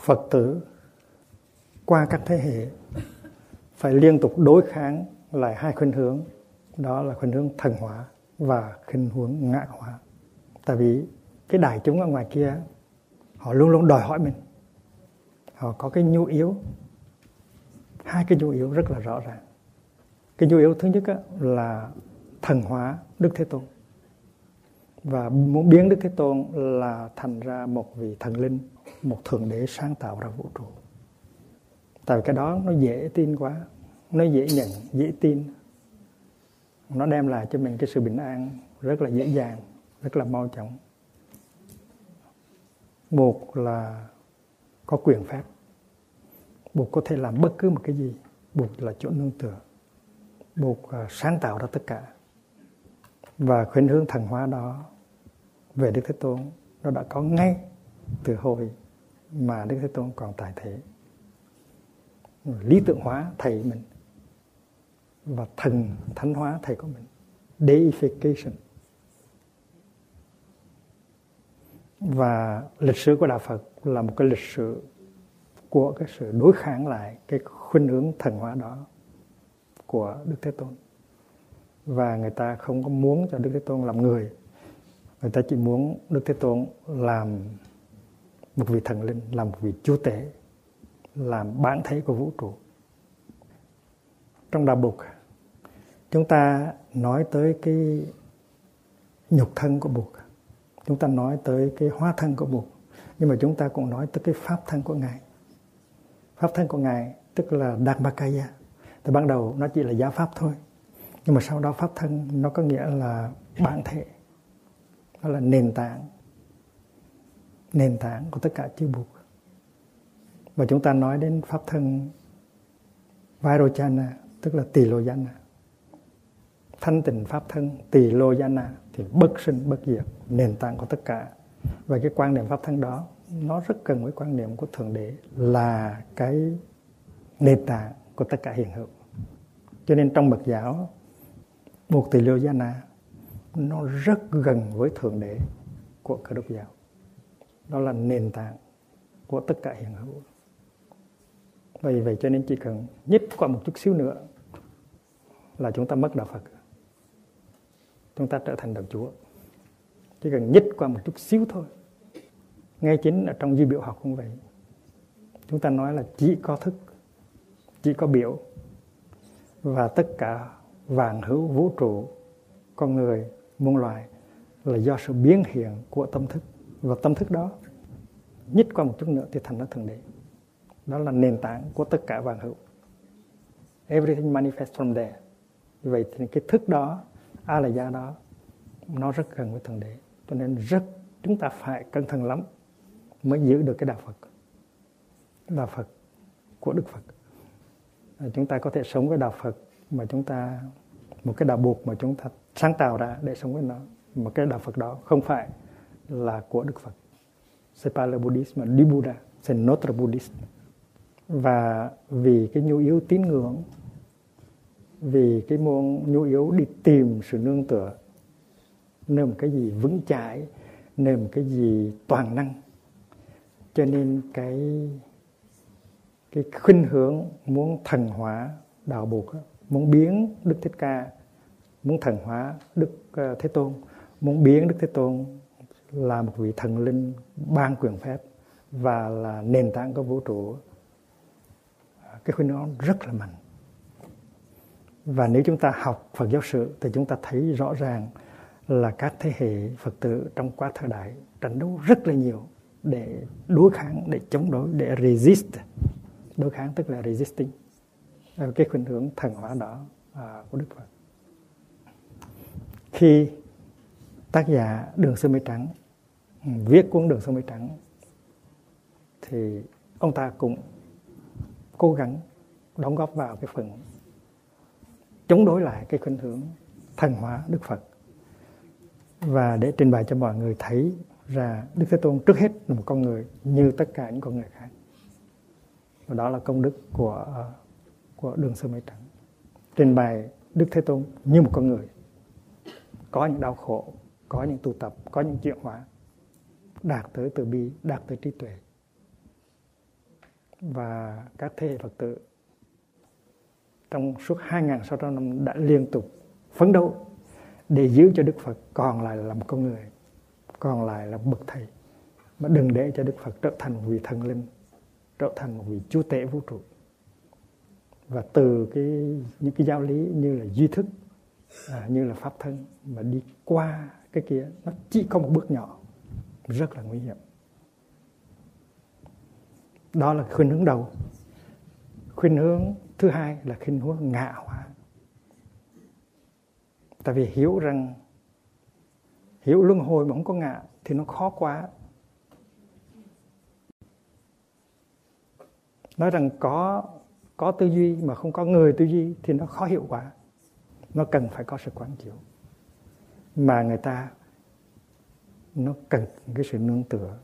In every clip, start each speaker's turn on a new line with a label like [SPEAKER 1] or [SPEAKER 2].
[SPEAKER 1] Phật tử qua các thế hệ phải liên tục đối kháng lại hai khuynh hướng. Đó là khuynh hướng thần hóa và khuynh hướng ngã hóa. Tại vì cái đại chúng ở ngoài kia, họ luôn luôn đòi hỏi mình. Họ có cái nhu yếu. Hai cái nhu yếu rất là rõ ràng. Cái nhu yếu thứ nhất là thần hóa đức thế tôn và muốn biến đức thế tôn là thành ra một vị thần linh, một thượng đế sáng tạo ra vũ trụ. Tại vì cái đó nó dễ tin quá, nó dễ nhận, dễ tin. Nó đem lại cho mình cái sự bình an rất là dễ dàng, rất là mau chóng. Một là có quyền phép. Bụt có thể làm bất cứ một cái gì. Bụt là chỗ nương tựa. Bụt à, sáng tạo ra tất cả. Và khuyến hướng thần hóa đó về Đức Thế Tôn, nó đã có ngay từ hồi mà Đức Thế Tôn còn tại thế. Lý tượng hóa thầy mình và thần thánh hóa thầy của mình. Deification. Và lịch sử của đạo Phật là một cái lịch sử của cái sự đối kháng lại cái khuynh hướng thần hóa đó của Đức Thế Tôn. Và người ta không có muốn cho Đức Thế Tôn làm người người ta chỉ muốn Đức Thế Tôn làm một vị thần linh, làm một vị chúa tể, làm bản thể của vũ trụ. Trong đạo bục, chúng ta nói tới cái nhục thân của Bụt chúng ta nói tới cái hóa thân của Bụt nhưng mà chúng ta cũng nói tới cái pháp thân của ngài. Pháp thân của ngài tức là Dharmakaya. Từ ban đầu nó chỉ là giáo pháp thôi. Nhưng mà sau đó pháp thân nó có nghĩa là bản thể nó là nền tảng. Nền tảng của tất cả chư buộc và chúng ta nói đến pháp thân Vairochana, tức là tỳ lô danh thanh tịnh pháp thân, tỳ lô jana thì bất sinh, bất diệt, nền tảng của tất cả. Và cái quan niệm pháp thân đó, nó rất cần với quan niệm của thượng đế là cái nền tảng của tất cả hiện hữu. Cho nên trong mật giáo, buộc tỳ lô jana nó rất gần với thượng đế của cơ đốc giáo. Đó là nền tảng của tất cả hiện hữu. Vì vậy cho nên chỉ cần nhích qua một chút xíu nữa là chúng ta mất đạo Phật. Chúng ta trở thành đạo Chúa. Chỉ cần nhích qua một chút xíu thôi. Ngay chính ở trong duy biểu học cũng vậy. Chúng ta nói là chỉ có thức, chỉ có biểu. Và tất cả vạn hữu vũ trụ, con người muôn loài là do sự biến hiện của tâm thức. Và tâm thức đó nhích qua một chút nữa thì thành ra thượng đế đó là nền tảng của tất cả vạn hữu. Everything manifests from there. Vậy thì cái thức đó, a la gia đó, nó rất gần với thượng đế cho nên rất, chúng ta phải cẩn thận lắm mới giữ được cái đạo Phật. Đạo Phật của Đức Phật. Chúng ta có thể sống với đạo Phật mà chúng ta một cái đạo buộc mà chúng ta sáng tạo ra để sống với nó. Một cái đạo Phật đó không phải là của Đức Phật. C'est pas le bouddhisme du Buddha c'est notre bouddhisme và vì cái nhu yếu tín ngưỡng, vì cái môn nhu yếu đi tìm sự nương tựa nơi một cái gì vững chãi nơi một cái gì toàn năng. Cho nên cái cái khuynh hướng muốn thần hóa đạo buộc muốn biến đức thích ca muốn thần hóa đức ờ, thế tôn muốn biến đức thế tôn là một vị thần linh ban quyền phép và là nền tảng của vũ trụ à, cái khuynh hướng rất là mạnh và nếu chúng ta học Phật giáo sự thì chúng ta thấy rõ ràng là các thế hệ Phật tử trong quá thời đại tranh đấu rất là nhiều để đối kháng, để chống đối, để resist. Đối kháng tức là resisting. Ờ, cái khuynh hướng thần hóa đó à, của Đức Phật. Khi tác giả Đường Sơn Mây Trắng ừ, viết cuốn Đường Sơn Mây Trắng thì ông ta cũng cố gắng đóng góp vào cái phần chống đối lại cái khuynh hướng thần hóa Đức Phật và để trình bày cho mọi người thấy ra Đức Thế Tôn trước hết là một con người như tất cả những con người khác và đó là công đức của ờ, của đường sơ mây trắng trình bày Đức Thế Tôn như một con người có những đau khổ có những tu tập có những chuyển hóa đạt tới từ bi đạt tới trí tuệ và các thế hệ Phật tử trong suốt 2.600 năm đã liên tục phấn đấu để giữ cho Đức Phật còn lại là một con người, còn lại là bậc thầy. Mà đừng để cho Đức Phật trở thành một vị thần linh, trở thành một vị chúa tể vũ trụ. Và từ cái những cái giáo lý như là duy thức, à, như là pháp thân mà đi qua cái kia nó chỉ có một bước nhỏ rất là nguy hiểm. Đó là khuynh hướng đầu. Khuynh hướng thứ hai là khuynh hướng ngạ hóa. Tại vì hiểu rằng hiểu luân hồi mà không có ngạ thì nó khó quá. Nói rằng có có tư duy mà không có người tư duy thì nó khó hiệu quả. Nó cần phải có sự quán chiếu. Mà người ta nó cần cái sự nương tựa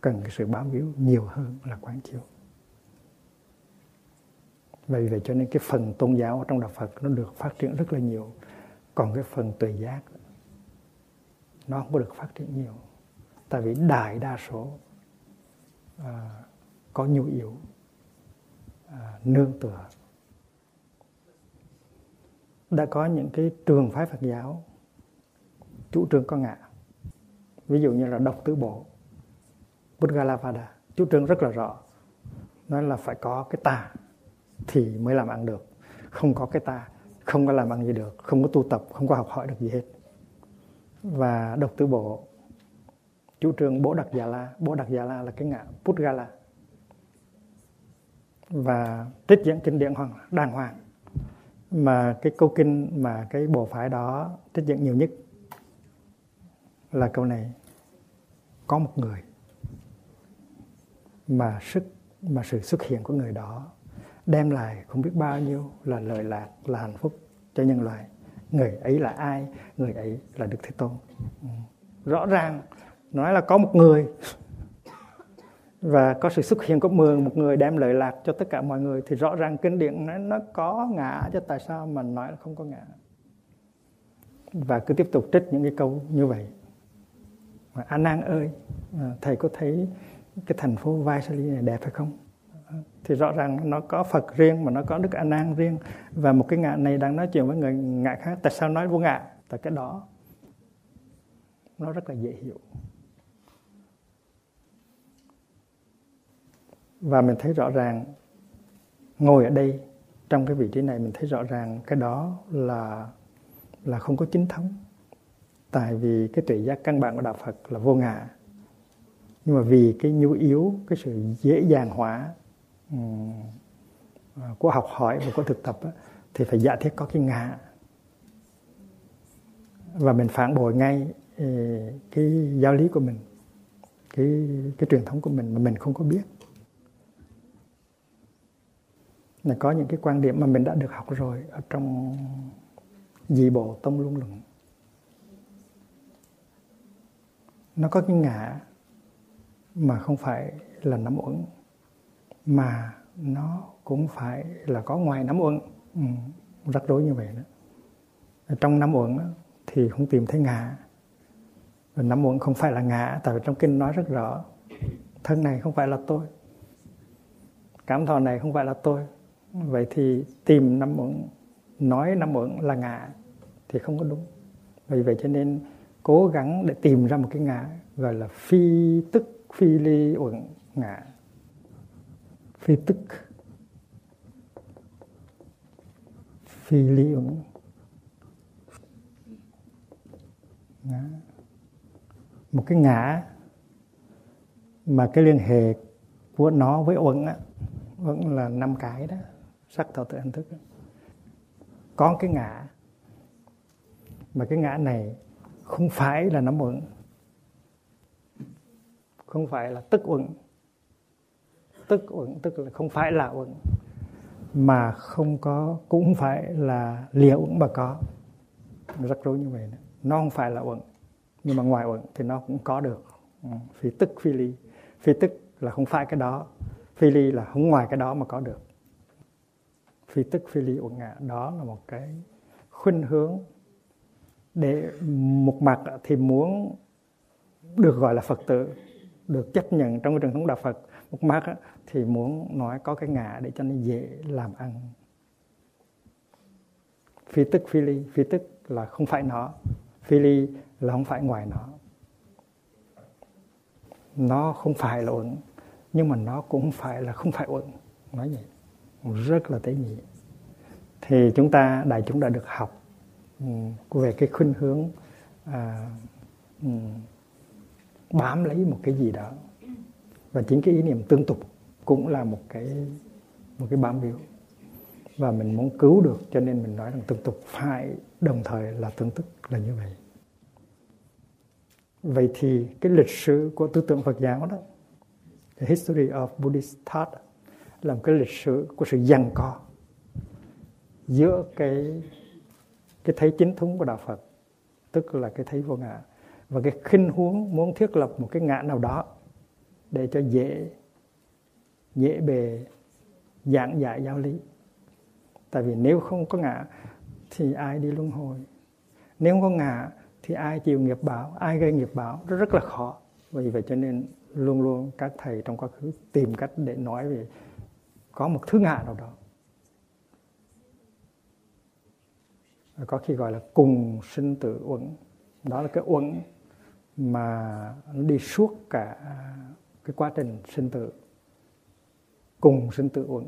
[SPEAKER 1] cần cái sự bám víu nhiều hơn là quán chiếu. Vì vậy cho nên cái phần tôn giáo trong đạo Phật nó được phát triển rất là nhiều. Còn cái phần tùy giác nó không có được phát triển nhiều. Tại vì đại đa số à, có nhu yếu. À, nương tựa. Đã có những cái trường phái Phật giáo, chủ trương có ngã. Ví dụ như là độc tứ bộ Buddhalavada chủ trương rất là rõ. Nói là phải có cái ta thì mới làm ăn được. Không có cái ta, không có làm ăn gì được. Không có tu tập, không có học hỏi được gì hết. Và độc tứ bộ, chủ trương bố đặc già la. Bố đặc già la là cái ngã Putgala và trích dẫn kinh điển hoàng đàng hoàng. Mà cái câu kinh mà cái bộ phái đó trích dẫn nhiều nhất là câu này, có một người mà sức mà sự xuất hiện của người đó đem lại không biết bao nhiêu là lợi lạc, là hạnh phúc cho nhân loại. Người ấy là ai? Người ấy là đức thế tôn. Ừ. Rõ ràng nói là có một người và có sự xuất hiện của mười một người đem lợi lạc cho tất cả mọi người thì rõ ràng kinh điển nó, nó có ngã chứ tại sao mà nói là không có ngã? Và cứ tiếp tục trích những cái câu như vậy. Mà An An ơi à, thầy có thấy cái thành phố Vaisali này đẹp hay không? À, thì rõ ràng nó có Phật riêng mà nó có Đức A Nan riêng. Và một cái ngạ này đang nói chuyện với người ngạ khác tại sao nói vô ngạ tại cái đó. Nó rất là dễ hiểu. Và mình thấy rõ ràng ngồi ở đây trong cái vị trí này mình thấy rõ ràng cái đó là là không có chính thống. Tại vì cái tuệ giác căn bản của đạo Phật là vô ngã. Nhưng mà vì cái nhu yếu cái sự dễ dàng hóa um, của học hỏi và của thực tập á, thì phải giả thiết có cái ngã. Và mình phản bội ngay cái giáo lý của mình cái cái truyền thống của mình mà mình không có biết là có những cái quan điểm mà mình đã được học rồi ở trong dị bộ tông luân luận. Nó có cái ngã mà không phải là nắm uẩn mà nó cũng phải là có ngoài nắm uẩn. Ừ, rắc rối như vậy đó. Trong nắm uẩn thì không tìm thấy ngã. Và nắm uẩn không phải là ngã tại vì trong kinh nói rất rõ thân này không phải là tôi cảm thọ này không phải là tôi vậy thì tìm năm uẩn nói năm uẩn là ngã thì không có đúng. Vì vậy cho nên cố gắng để tìm ra một cái ngã gọi là phi tức, phi ly uẩn ngã phi tức. Phi ly uẩn một cái ngã mà cái liên hệ của nó với uẩn á, uẩn là năm cái đó sắc thọ tự hành thức. Có cái ngã. Mà cái ngã này không phải là nắm uẩn không phải là tức uẩn tức uẩn tức là không phải là uẩn mà không có, cũng phải là lìa uẩn mà có. Rắc rối như vậy đó. nó không phải là uẩn nhưng mà ngoài uẩn thì nó cũng có được. Ừ, phi tức, phi ly. Phi tức là không phải cái đó. Phi ly là không ngoài cái đó mà có được phi tức phi ly uẩn ngã đó là một cái khuynh hướng để một mặt thì muốn được gọi là phật tử, được chấp nhận trong cái truyền thống đạo Phật. Một mặt thì muốn nói có cái ngã để cho nó dễ làm ăn. Phi tức phi ly. Phi tức là không phải nó. Phi ly là không phải ngoài nó. Nó không phải là uẩn, nhưng mà nó cũng phải là không phải uẩn. Nói vậy rất là tế nhị. Thì chúng ta đại chúng đã được học ừ, về cái khuynh hướng à, ừ, bám lấy một cái gì đó. Và chính cái ý niệm tương tục cũng là một cái một cái bám víu. Và mình muốn cứu được cho nên mình nói rằng tương tục phải đồng thời là tương tức là như vậy. Vậy thì cái lịch sử của tư tưởng Phật giáo đó the history of Buddhist thought là một cái lịch sử, của sự giằng co giữa cái cái thấy chính thống của đạo Phật, tức là cái thấy vô ngã, và cái khinh huống muốn thiết lập một cái ngã nào đó để cho dễ dễ bề giảng giải giáo lý. Tại vì nếu không có ngã thì ai đi luân hồi? Nếu không có ngã thì ai chịu nghiệp báo? Ai gây nghiệp báo? Rất rất là khó. Vì vậy cho nên luôn luôn các thầy trong quá khứ tìm cách để nói về có một thứ ngã nào đó. Có khi gọi là cùng sinh tử uẩn. Đó là cái uẩn mà nó đi suốt cả cái quá trình sinh tử. Cùng sinh tử uẩn.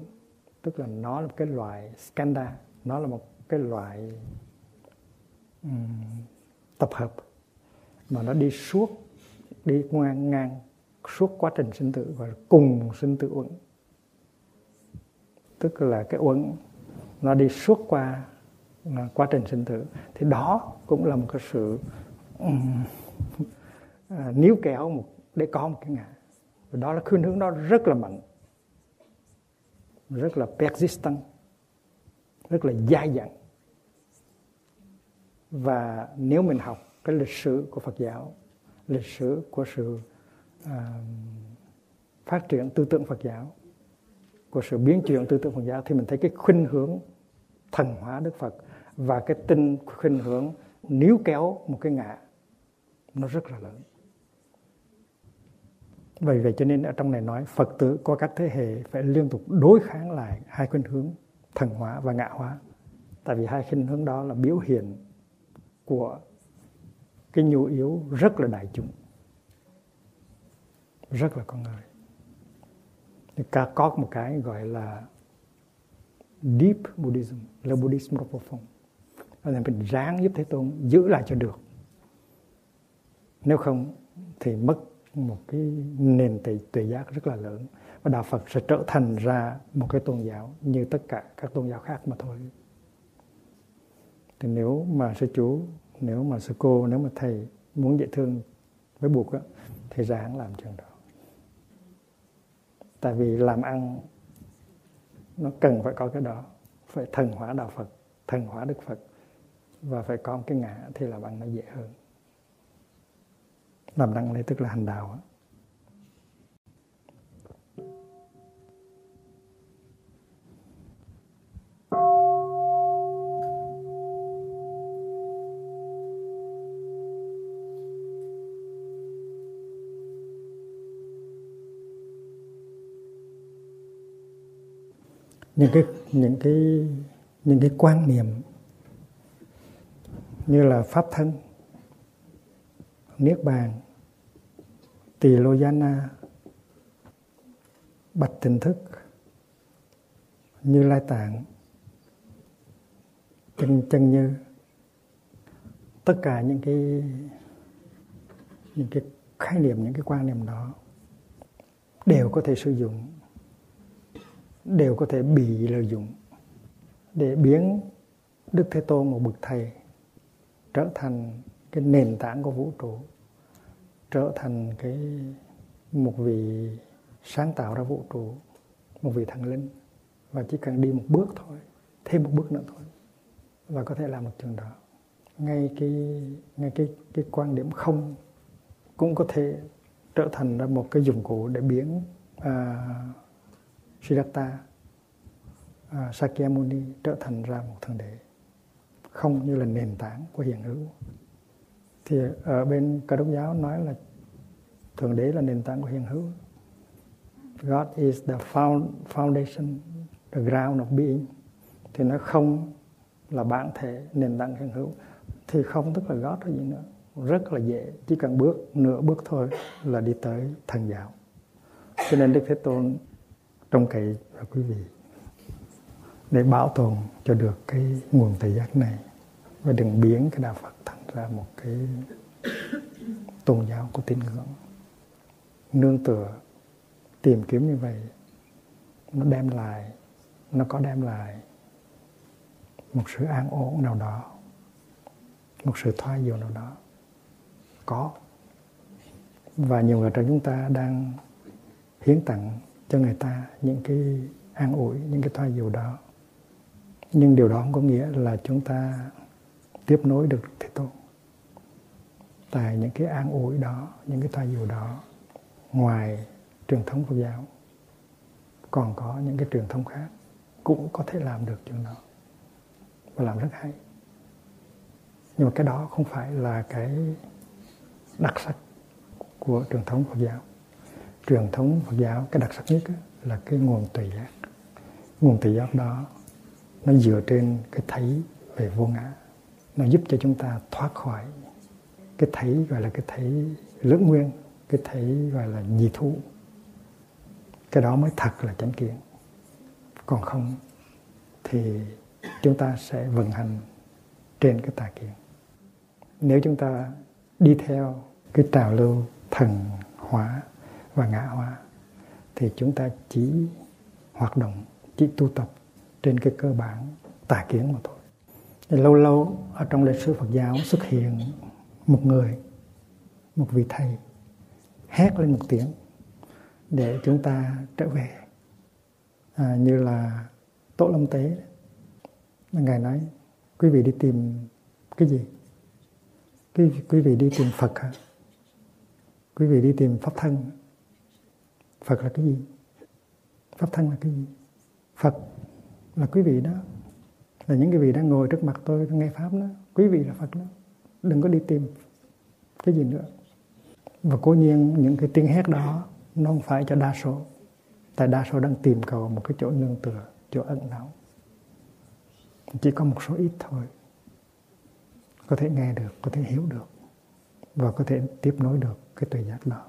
[SPEAKER 1] Tức là nó là một cái loại skanda. Nó là một cái loại um, tập hợp. Mà nó đi suốt đi ngang ngang suốt quá trình sinh tử và cùng sinh tử uẩn tức là cái uẩn nó đi suốt qua à, quá trình sinh tử. Thì đó cũng là một cái sự um, níu kéo một để có một cái ngã. Và đó là khuynh hướng đó rất là mạnh rất là persistent rất là dai dẳng. Và nếu mình học cái lịch sử của Phật giáo lịch sử của sự uh, phát triển tư tưởng Phật giáo của sự biến chuyển tư tưởng Phật giáo thì mình thấy cái khuynh hướng thần hóa Đức Phật và cái tinh khuynh hướng níu kéo một cái ngã nó rất là lớn bởi vậy cho nên ở trong này nói Phật tử qua các thế hệ phải liên tục đối kháng lại hai khuynh hướng thần hóa và ngạ hóa. Tại vì hai khuynh hướng đó là biểu hiện của cái nhu yếu rất là đại chúng. Rất là con người. Thì có một cái gọi là Deep Buddhism, là Buddhism rất profound. Là mình ráng giúp Thế Tôn giữ lại cho được. Nếu không thì mất một cái nền tuệ, tuệ giác rất là lớn và đạo Phật sẽ trở thành ra một cái tôn giáo như tất cả các tôn giáo khác mà thôi thì nếu mà sư chú nếu mà sư cô nếu mà thầy muốn dễ thương với buộc á, thì ráng làm chuyện đó tại vì làm ăn, nó cần phải có cái đó. Phải thần hóa đạo Phật, thần hóa Đức Phật. Và phải có một cái ngã thì làm ăn nó dễ hơn. Làm đăng này tức là hành đạo những cái những cái những cái quan niệm như là pháp thân, niết bàn, tỳ lô na, bạch tình thức, như lai tạng, chân chân như. Tất cả những cái những cái khái niệm, những cái quan niệm đó đều có thể sử dụng đều có thể bị lợi dụng để biến Đức Thế Tôn một bậc thầy trở thành cái nền tảng của vũ trụ trở thành cái một vị sáng tạo ra vũ trụ một vị thần linh và chỉ cần đi một bước thôi thêm một bước nữa thôi và có thể làm được trường đó. Ngay cái ngay cái cái quan điểm không cũng có thể trở thành ra một cái dụng cụ để biến uh, Siddhartha à, Sakyamuni trở thành ra một thần đế. Không như là nền tảng của hiện hữu. Thì ở bên cơ đốc giáo nói là thượng đế là nền tảng của hiện hữu. God is the foundation the ground of being. Thì nó không là bản thể nền tảng hiện hữu. Thì không tức là God là gì nữa. Rất là dễ chỉ cần bước nửa bước thôi là đi tới thần giáo. Cho nên Đức Thế Tôn trông cậy vào quý vị để bảo tồn cho được cái nguồn thời giác này và đừng biến cái đạo Phật thành ra một cái tôn giáo của tín ngưỡng. Nương tựa tìm kiếm như vậy, nó đem lại, nó có đem lại một sự an ổn nào đó, một sự thoái dụ nào đó. Có. Và nhiều người trong chúng ta đang hiến tặng cho người ta những cái an ủi, những cái thoa dụ đó. Nhưng điều đó không có nghĩa là chúng ta tiếp nối được thế tôn. Tại những cái an ủi đó, những cái thoa dụ đó, ngoài truyền thống Phật giáo, còn có những cái truyền thống khác cũng có thể làm được chuyện đó. Và làm rất hay. Nhưng mà cái đó không phải là cái đặc sắc của truyền thống Phật giáo truyền thống Phật giáo, cái đặc sắc nhất là cái nguồn tùy giác. Nguồn tùy giác đó, nó dựa trên cái thấy về vô ngã. Nó giúp cho chúng ta thoát khỏi cái thấy gọi là cái thấy lưỡng nguyên, cái thấy gọi là nhị thú. Cái đó mới thật là chánh kiến. Còn không thì chúng ta sẽ vận hành trên cái tà kiến. Nếu chúng ta đi theo cái trào lưu thần hóa và ngã hóa thì chúng ta chỉ hoạt động chỉ tu tập trên cái cơ bản tà kiến mà thôi. Thì lâu lâu ở trong lịch sử Phật giáo xuất hiện một người một vị thầy hét lên một tiếng để chúng ta trở về. À, như là tổ lâm tế ngài nói quý vị đi tìm cái gì? Quý, quý vị đi tìm phật hả? Quý vị đi tìm pháp thân phật là cái gì? Pháp thân là cái gì? Phật là quý vị đó. Là những cái vị đang ngồi trước mặt tôi nghe pháp đó. Quý vị là phật đó. Đừng có đi tìm cái gì nữa. Và cố nhiên những cái tiếng hét đó, nó không phải cho đa số. Tại đa số đang tìm cầu một cái chỗ nương tựa, chỗ ẩn náu. Chỉ có một số ít thôi. Có thể nghe được, có thể hiểu được. Và có thể tiếp nối được cái tuệ giác đó.